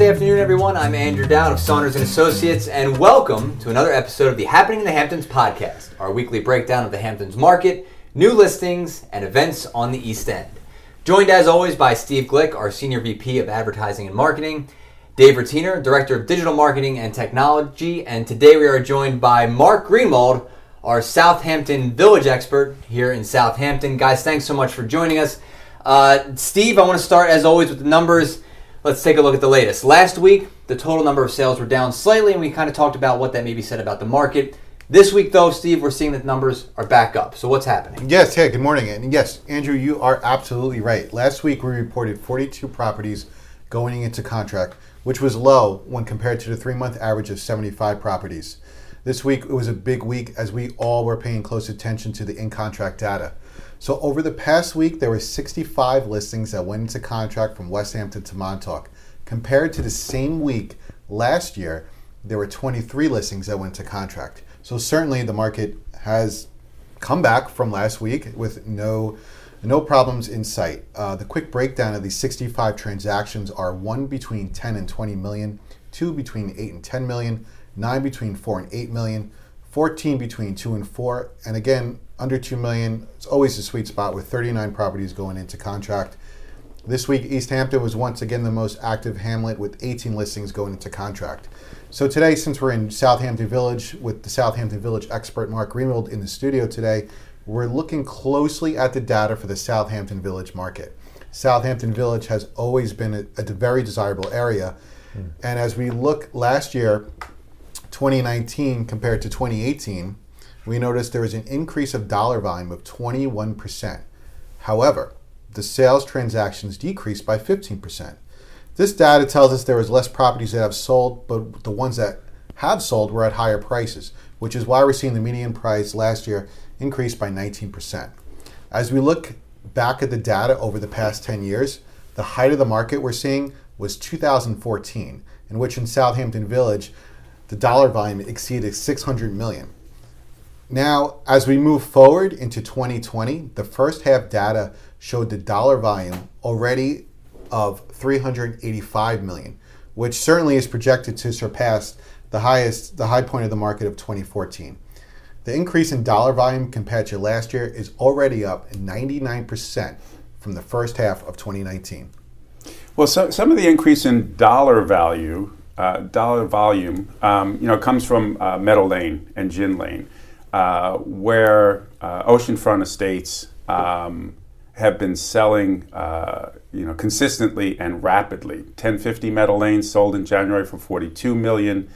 Thursday afternoon, everyone. I'm Andrew Dowd of Saunders and Associates, and welcome to another episode of the Happening in the Hamptons podcast, our weekly breakdown of the Hamptons market, new listings, and events on the East End. Joined as always by Steve Glick, our Senior VP of Advertising and Marketing, Dave Rettiner, Director of Digital Marketing and Technology, and today we are joined by Mark Greenwald, our Southampton Village expert here in Southampton. Guys, thanks so much for joining us. Uh, Steve, I want to start as always with the numbers. Let's take a look at the latest. Last week, the total number of sales were down slightly, and we kind of talked about what that maybe said about the market. This week, though, Steve, we're seeing that numbers are back up. So what's happening? Yes, hey, good morning. And yes, Andrew, you are absolutely right. Last week, we reported 42 properties going into contract, which was low when compared to the three month average of 75 properties. This week, it was a big week as we all were paying close attention to the in contract data. So over the past week, there were 65 listings that went into contract from Westhampton to Montauk. Compared to the same week last year, there were 23 listings that went to contract. So certainly the market has come back from last week with no no problems in sight. Uh, the quick breakdown of these 65 transactions are one between 10 and 20 million, two between 8 and 10 million, nine between 4 and 8 million, 14 between 2 and 4, and again, under 2 million, it's always a sweet spot with 39 properties going into contract. This week, East Hampton was once again the most active hamlet with 18 listings going into contract. So today, since we're in Southampton Village with the Southampton Village expert Mark Greenwald in the studio today, we're looking closely at the data for the Southampton Village market. Southampton Village has always been a, a very desirable area. Mm. And as we look last year, 2019 compared to 2018, we noticed there was an increase of dollar volume of 21%. However, the sales transactions decreased by 15%. This data tells us there was less properties that have sold, but the ones that have sold were at higher prices, which is why we're seeing the median price last year increase by 19%. As we look back at the data over the past 10 years, the height of the market we're seeing was 2014, in which in Southampton Village, the dollar volume exceeded 600 million. Now, as we move forward into 2020, the first half data showed the dollar volume already of 385 million, which certainly is projected to surpass the highest, the high point of the market of 2014. The increase in dollar volume compared to last year is already up 99% from the first half of 2019. Well, so, some of the increase in dollar value, uh, dollar volume, um, you know, comes from uh, Meadow Lane and Gin Lane uh, where uh, oceanfront estates um, have been selling, uh, you know, consistently and rapidly. 1050 Meadow Lane sold in January for 42 million.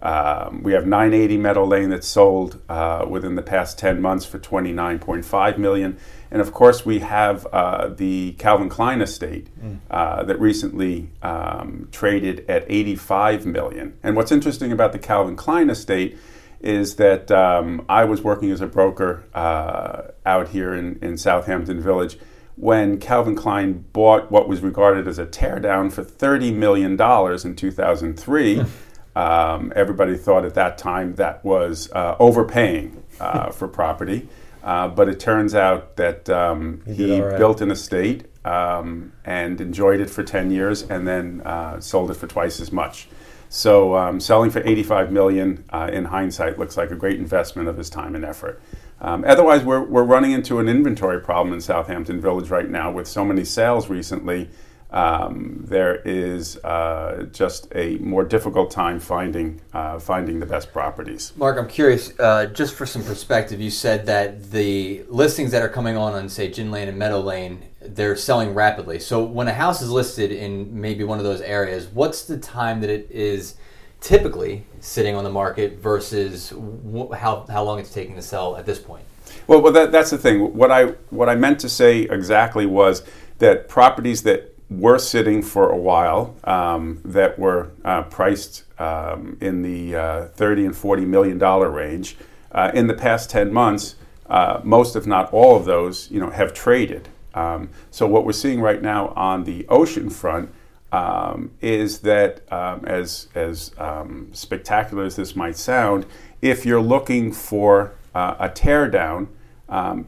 Um, we have 980 Meadow Lane that sold uh, within the past 10 months for 29.5 million. And of course, we have uh, the Calvin Klein estate mm. uh, that recently um, traded at 85 million. And what's interesting about the Calvin Klein estate is that um, I was working as a broker uh, out here in, in Southampton Village when Calvin Klein bought what was regarded as a teardown for $30 million in 2003. um, everybody thought at that time that was uh, overpaying uh, for property. Uh, but it turns out that um, he, right. built an estate um, and enjoyed it for 10 years and then uh, sold it for twice as much. So um, selling for 85 million uh, in hindsight looks like a great investment of his time and effort. Um, otherwise, we're, we're running into an inventory problem in Southampton Village right now with so many sales recently. Um, there is uh, just a more difficult time finding uh, finding the best properties. Mark, I'm curious, uh, just for some perspective, you said that the listings that are coming on on say Gin Lane and Meadow Lane they're selling rapidly. So when a house is listed in maybe one of those areas, what's the time that it is typically sitting on the market versus wh- how, how long it's taking to sell at this point? Well, well that, that's the thing. What I what I meant to say exactly was that properties that were sitting for a while, um, that were uh, priced um, in the uh, 30 and 40 million dollar range, uh, in the past 10 months, uh, most, if not all of those, you know, have traded. Um, so what we're seeing right now on the ocean front um, is that, um, as as um, spectacular as this might sound, if you're looking for uh, a teardown,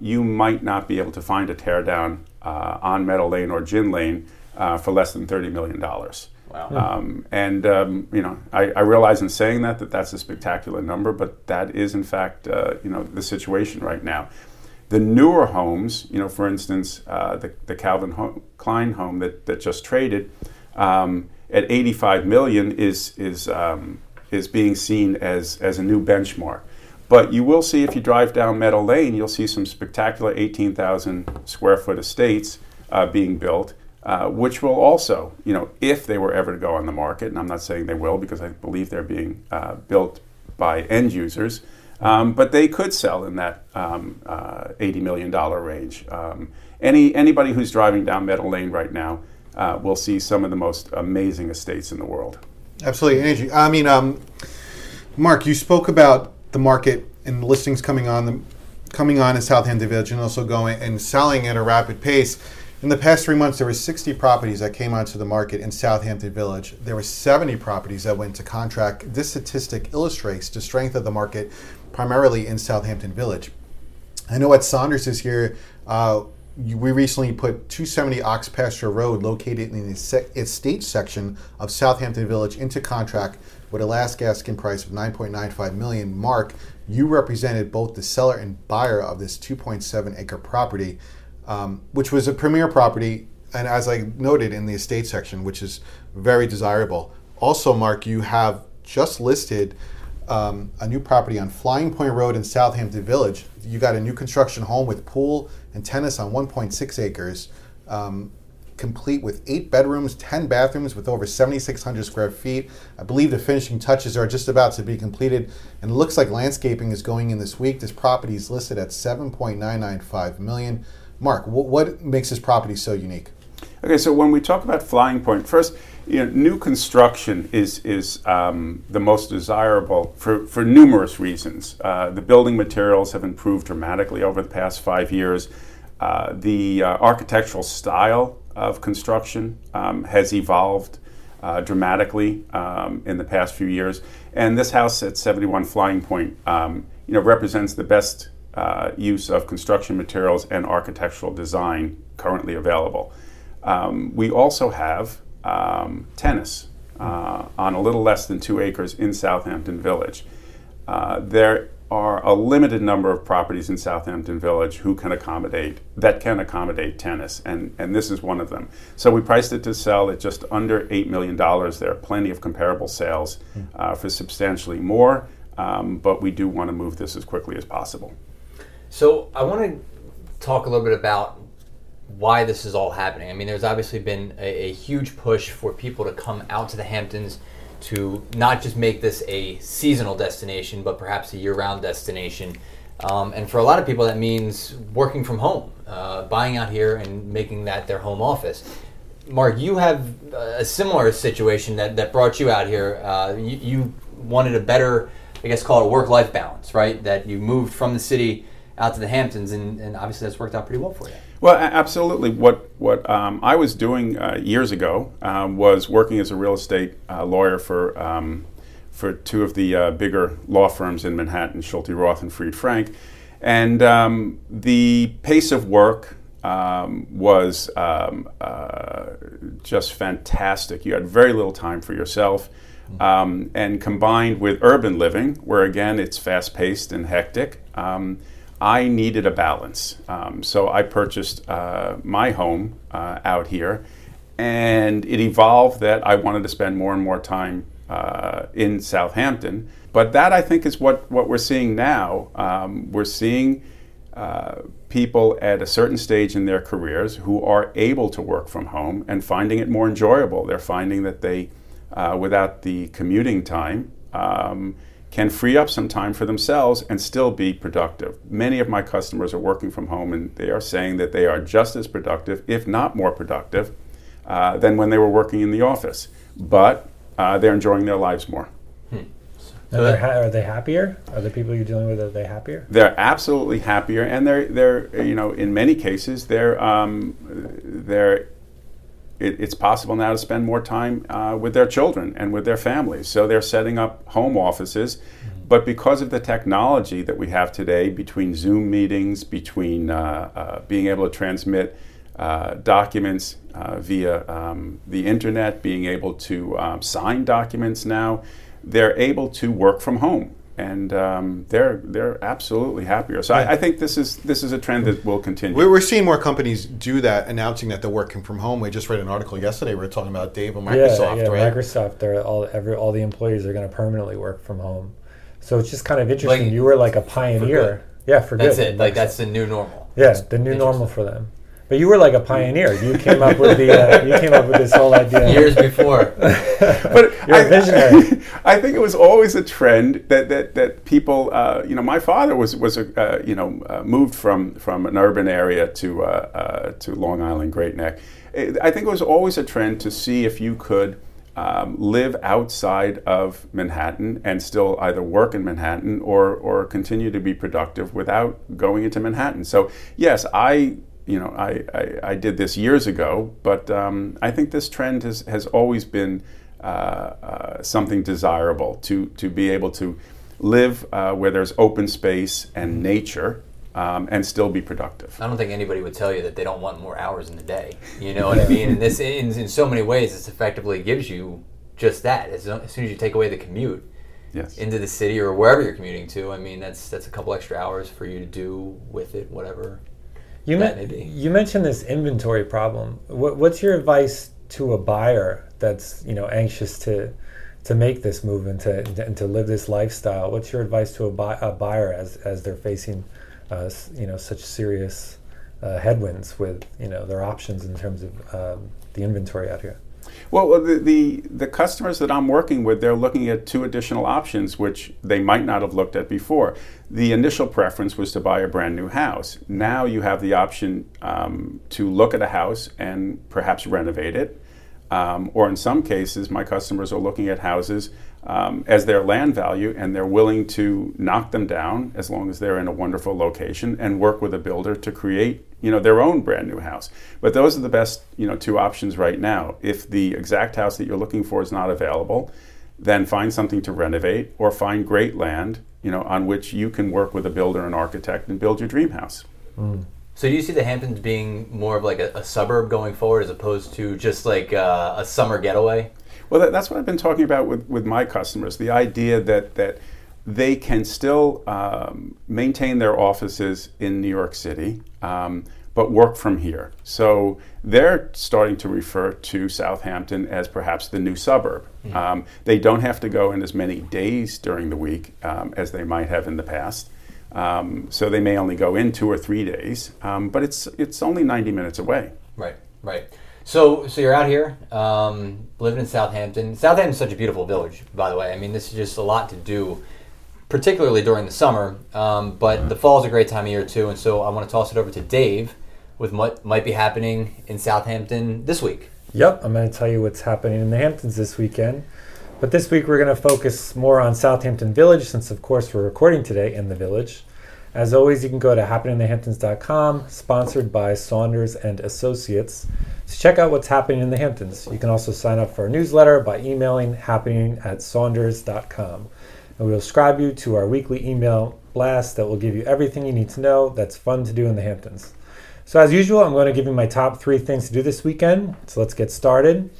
you might not be able to find a teardown uh, on Meadow Lane or Gin Lane uh, for less than thirty million dollars. Wow. Um, and um, you know, I, I, realize in saying that that that's a spectacular number, but that is in fact uh, you know the situation right now. The newer homes, you know, for instance, uh, the, the Calvin Klein home that, that just traded um, at 85 million is is um, is being seen as as a new benchmark. But you will see if you drive down Meadow Lane, you'll see some spectacular 18,000 square foot estates uh, being built uh, which will also, you know, if they were ever to go on the market, and I'm not saying they will because I believe they're being uh, built by end users, um, but they could sell in that um, uh, $80 million range. Um, any, anybody who's driving down Meadow Lane right now uh, will see some of the most amazing estates in the world. Absolutely, Angie. I mean, um, Mark, you spoke about the market and the listings coming on the coming on in Southampton Village and also going and selling at a rapid pace. In the past three months, there were 60 properties that came onto the market in Southampton Village. There were 70 properties that went to contract. This statistic illustrates the strength of the market, primarily in Southampton Village. I know at Saunders this year, uh, we recently put 270 Ox Pasture Road, located in the estate section of Southampton Village, into contract with a last asking price of 9.95 million. Mark, you represented both the seller and buyer of this 2.7 acre property um, which was a premier property, and as I noted in the estate section, which is very desirable. Also, Mark, you have just listed um, a new property on Flying Point Road in Southampton Village. You got a new construction home with pool and tennis on 1.6 acres, um, complete with eight bedrooms, 10 bathrooms, with over 7,600 square feet. I believe the finishing touches are just about to be completed, and it looks like landscaping is going in this week. This property is listed at 7.995 million. Mark, what, what makes this property so unique? Okay, so when we talk about Flying Point, first, you know, new construction is is um, the most desirable for, for numerous reasons. Uh, the building materials have improved dramatically over the past five years. Uh, the uh, architectural style of construction um, has evolved uh, dramatically um, in the past few years, and this house at 71 Flying Point, um, you know, represents the best uh, use of construction materials and architectural design currently available. Um, we also have um, tennis uh, on a little less than two acres in Southampton Village. Uh, there are a limited number of properties in Southampton Village who can accommodate that can accommodate tennis, and, and this is one of them. So we priced it to sell at just under eight million dollars. There are plenty of comparable sales uh, for substantially more, um, but we do want to move this as quickly as possible. So I want to talk a little bit about why this is all happening. I mean, there's obviously been a, a, huge push for people to come out to the Hamptons to not just make this a seasonal destination, but perhaps a year-round destination. Um, and for a lot of people, that means working from home, uh, buying out here and making that their home office. Mark, you have a similar situation that, that brought you out here. Uh, you, you wanted a better, I guess, call it a work-life balance, right? That you moved from the city out to the Hamptons, and, and obviously that's worked out pretty well for you. Well, absolutely. What what um, I was doing uh, years ago um, was working as a real estate uh, lawyer for um, for two of the uh, bigger law firms in Manhattan, Schulte Roth and Fried Frank, and um, the pace of work. Um, was um, uh, just fantastic. You had very little time for yourself. Um, and combined with urban living, where again it's fast paced and hectic, um, I needed a balance. Um, so I purchased uh, my home uh, out here, and it evolved that I wanted to spend more and more time uh, in Southampton. But that I think is what, what we're seeing now. Um, we're seeing uh, people at a certain stage in their careers who are able to work from home and finding it more enjoyable. They're finding that they, uh, without the commuting time, um, can free up some time for themselves and still be productive. Many of my customers are working from home and they are saying that they are just as productive, if not more productive, uh, than when they were working in the office. But uh, they're enjoying their lives more. Hmm. Are, ha- are, they happier? Are the people you're dealing with are they happier? They're absolutely happier, and they're they're you know in many cases they're um, they're it, it's possible now to spend more time uh, with their children and with their families. So they're setting up home offices. Mm-hmm. But because of the technology that we have today, between Zoom meetings, between uh, uh, being able to transmit uh, documents uh, via um, the internet, being able to um, sign documents now. They're able to work from home, and um, they're they're absolutely happier. So I, I think this is this is a trend that will continue. We're, we're seeing more companies do that, announcing that they're working from home. We just read an article yesterday. We were talking about Dave and Microsoft, yeah, yeah, right? Microsoft. They're all every all the employees are going to permanently work from home. So it's just kind of interesting. Like, you were like a pioneer. Yeah, for That's good. it. Like that's the new normal. Yeah, the new normal for them. But you were like a pioneer. You came up with the uh, you came up with this whole idea. Years before. but You're a I- visionary. I, think it was always a trend that that, that people, uh, you know, my father was was a, uh, you know uh, moved from from an urban area to uh, uh, to Long Island, Great Neck. I I think it was always a trend to see if you could. Um, live outside of Manhattan and still either work in Manhattan or, or continue to be productive without going into Manhattan. So yes, I you know I, I, I did this years ago, but um, I think this trend has, has always been uh, uh, something desirable to, to be able to live uh, where there's open space and nature um, and still be productive. I don't think anybody would tell you that they don't want more hours in the day. You know what I mean? And this, in, in so many ways, this effectively gives you just that. As, as soon as you take away the commute Yes. into the city or wherever you're commuting to, I mean, that's that's a couple extra hours for you to do with it, whatever. You, that men- may be. you mentioned this inventory problem. What, what's your advice to a buyer that's you know anxious to to make this move and to and to live this lifestyle? What's your advice to a, buy, a buyer as as they're facing uh, you know such serious uh, headwinds with you know their options in terms of um, the inventory out here? Well, the, the the customers that I'm working with, they're looking at two additional options, which they might not have looked at before. The initial preference was to buy a brand new house. Now you have the option um, to look at a house and perhaps renovate it, um, or in some cases, my customers are looking at houses um, as their land value, and they're willing to knock them down as long as they're in a wonderful location and work with a builder to create, you know, their own brand new house. But those are the best, you know, two options right now. If the exact house that you're looking for is not available, then find something to renovate or find great land, you know, on which you can work with a builder and architect and build your dream house. So do you see the Hamptons being more of like a, a suburb going forward, as opposed to just like uh, a summer getaway? Well, that, that's what I've been talking about with, with my customers. The idea that that they can still um, maintain their offices in New York City, um, but work from here. So they're starting to refer to Southampton as perhaps the new suburb. Um, they don't have to go in as many days during the week um, as they might have in the past. Um, so they may only go in two or three days, um, but it's it's only 90 minutes away. Right, right. So, so you're out here, um, living in Southampton. Southampton's such a beautiful village, by the way. I mean, this is just a lot to do, particularly during the summer. Um, but the fall's a great time of year too, and so I want to toss it over to Dave with what might be happening in Southampton this week. Yep, I'm going to tell you what's happening in the Hamptons this weekend. But this week we're going to focus more on Southampton Village, since of course we're recording today in the Village. As always, you can go to happeninginthehamptons.com, sponsored by Saunders and Associates, to check out what's happening in the Hamptons. You can also sign up for our newsletter by emailing happening at saunders.com. And we'll subscribe you to our weekly email blast that will give you everything you need to know that's fun to do in the Hamptons. So, as usual, I'm going to give you my top three things to do this weekend. So, let's get started.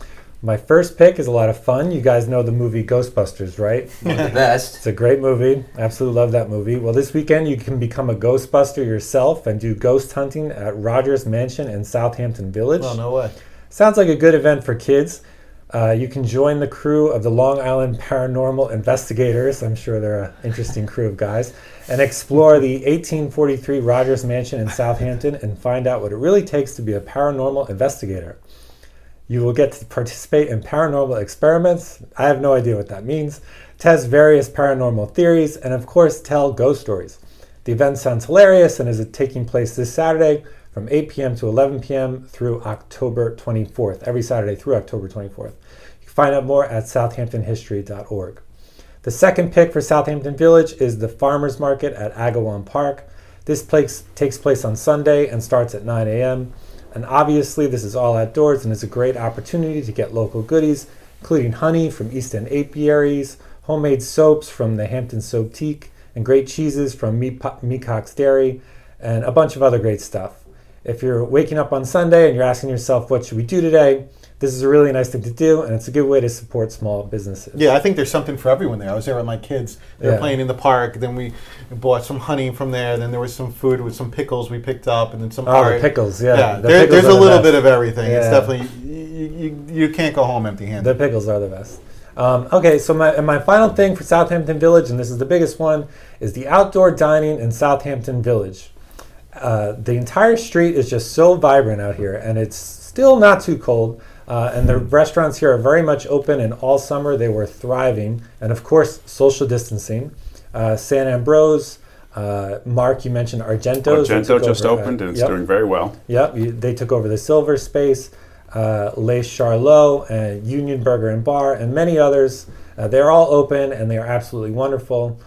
My first pick is a lot of fun. You guys know the movie Ghostbusters, right? One of the best. It's a great movie. Absolutely love that movie. Well, this weekend you can become a Ghostbuster yourself and do ghost hunting at Rogers Mansion in Southampton Village. Oh, no way. Sounds like a good event for kids. Uh, you can join the crew of the Long Island Paranormal Investigators. I'm sure they're an interesting crew of guys. And explore the 1843 Rogers Mansion in Southampton and find out what it really takes to be a paranormal investigator. You will get to participate in paranormal experiments. I have no idea what that means. Test various paranormal theories, and of course, tell ghost stories. The event sounds hilarious and is taking place this Saturday from 8 p.m. to 11 p.m. through October 24th, every Saturday through October 24th. You can find out more at southamptonhistory.org. The second pick for Southampton Village is the Farmers Market at Agawam Park. This place takes place on Sunday and starts at 9 a.m. And obviously, this is all outdoors and is a great opportunity to get local goodies, including honey from East End Apiaries, homemade soaps from the Hampton Soap Teak, and great cheeses from Mecox Dairy, and a bunch of other great stuff. if you're waking up on Sunday and you're asking yourself, what should we do today? This is a really nice thing to do, and it's a good way to support small businesses. Yeah, I think there's something for everyone there. I was there with my kids. They were Yeah. playing in the park. Then we bought some honey from there. Then there was some food with some pickles we picked up, and then some. Oh, the pickles, yeah. Yeah, The there, pickles there's a the little best. bit of everything. It's definitely you, you, you can't go home empty-handed. The pickles are the best. Um, okay, so my, and my final thing for Southampton Village, and this is the biggest one, is the outdoor dining in Southampton Village. Uh, the entire street is just so vibrant out here, and it's still not too cold. Uh, and the restaurants here are very much open, and all summer they were thriving. And of course, social distancing. Uh, Sant Ambroeus, uh, Mark, you mentioned Argento's. Argento just over, uh, opened and it's yep. doing very well. Yep, you, they took over the Silver Space, uh, Les Charlots, and Union Burger and Bar, and many others. Uh, they're all open and they are absolutely wonderful.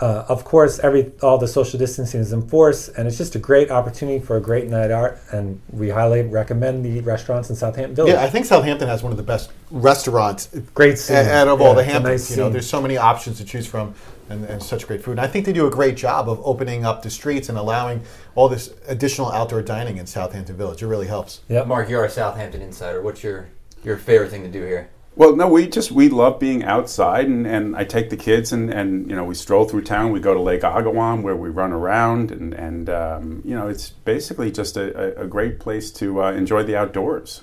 Uh, of course, every all the social distancing is enforced, and it's just a great opportunity for a great night out. And we highly recommend the restaurants in Southampton Village. yeah, I think Southampton has one of the best restaurants great scene. a- out of all the Hamptons. nice you know, scene. there's so many options to choose from, and, and such great food. And I think they do a great job of opening up the streets and allowing all this additional outdoor dining in Southampton Village. It really helps. Yep. Mark, you're a Southampton insider. What's your your favorite thing to do here? Well, no, we just we love being outside, and, and I take the kids and, and you know we stroll through town. We go to Lake Agawam where we run around, and and um, you know it's basically just a, a, great place to uh, enjoy the outdoors.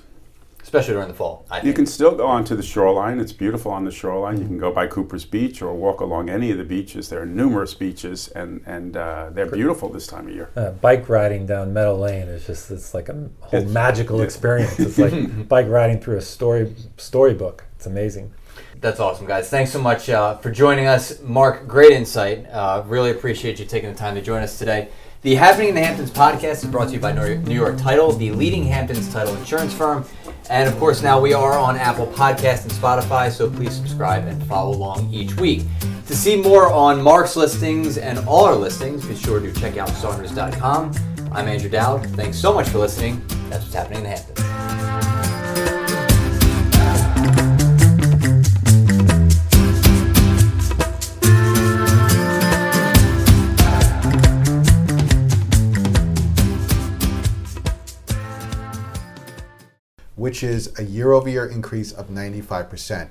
Especially during the fall. I You think. can still go onto the shoreline. It's beautiful on the shoreline. You can go by Cooper's Beach or walk along any of the beaches. There are numerous beaches, and and uh, they're beautiful this time of year. Uh, bike riding down Meadow Lane is just it's like a whole It's- magical yeah. experience. It's like bike riding through a story storybook. It's amazing. That's awesome, guys. Thanks so much uh, for joining us. Mark, great insight. Uh, really appreciate you taking the time to join us today. The Happening in the Hamptons podcast is brought to you by New York Title, the leading Hamptons title insurance firm. And of course, now we are on Apple Podcast and Spotify, so please subscribe and follow along each week. To see more on Mark's listings and all our listings, be sure to check out Saunders.com. I'm Andrew Dowd. Thanks so much for listening. That's what's happening in the Hamptons. Which is a year over year increase of 95%.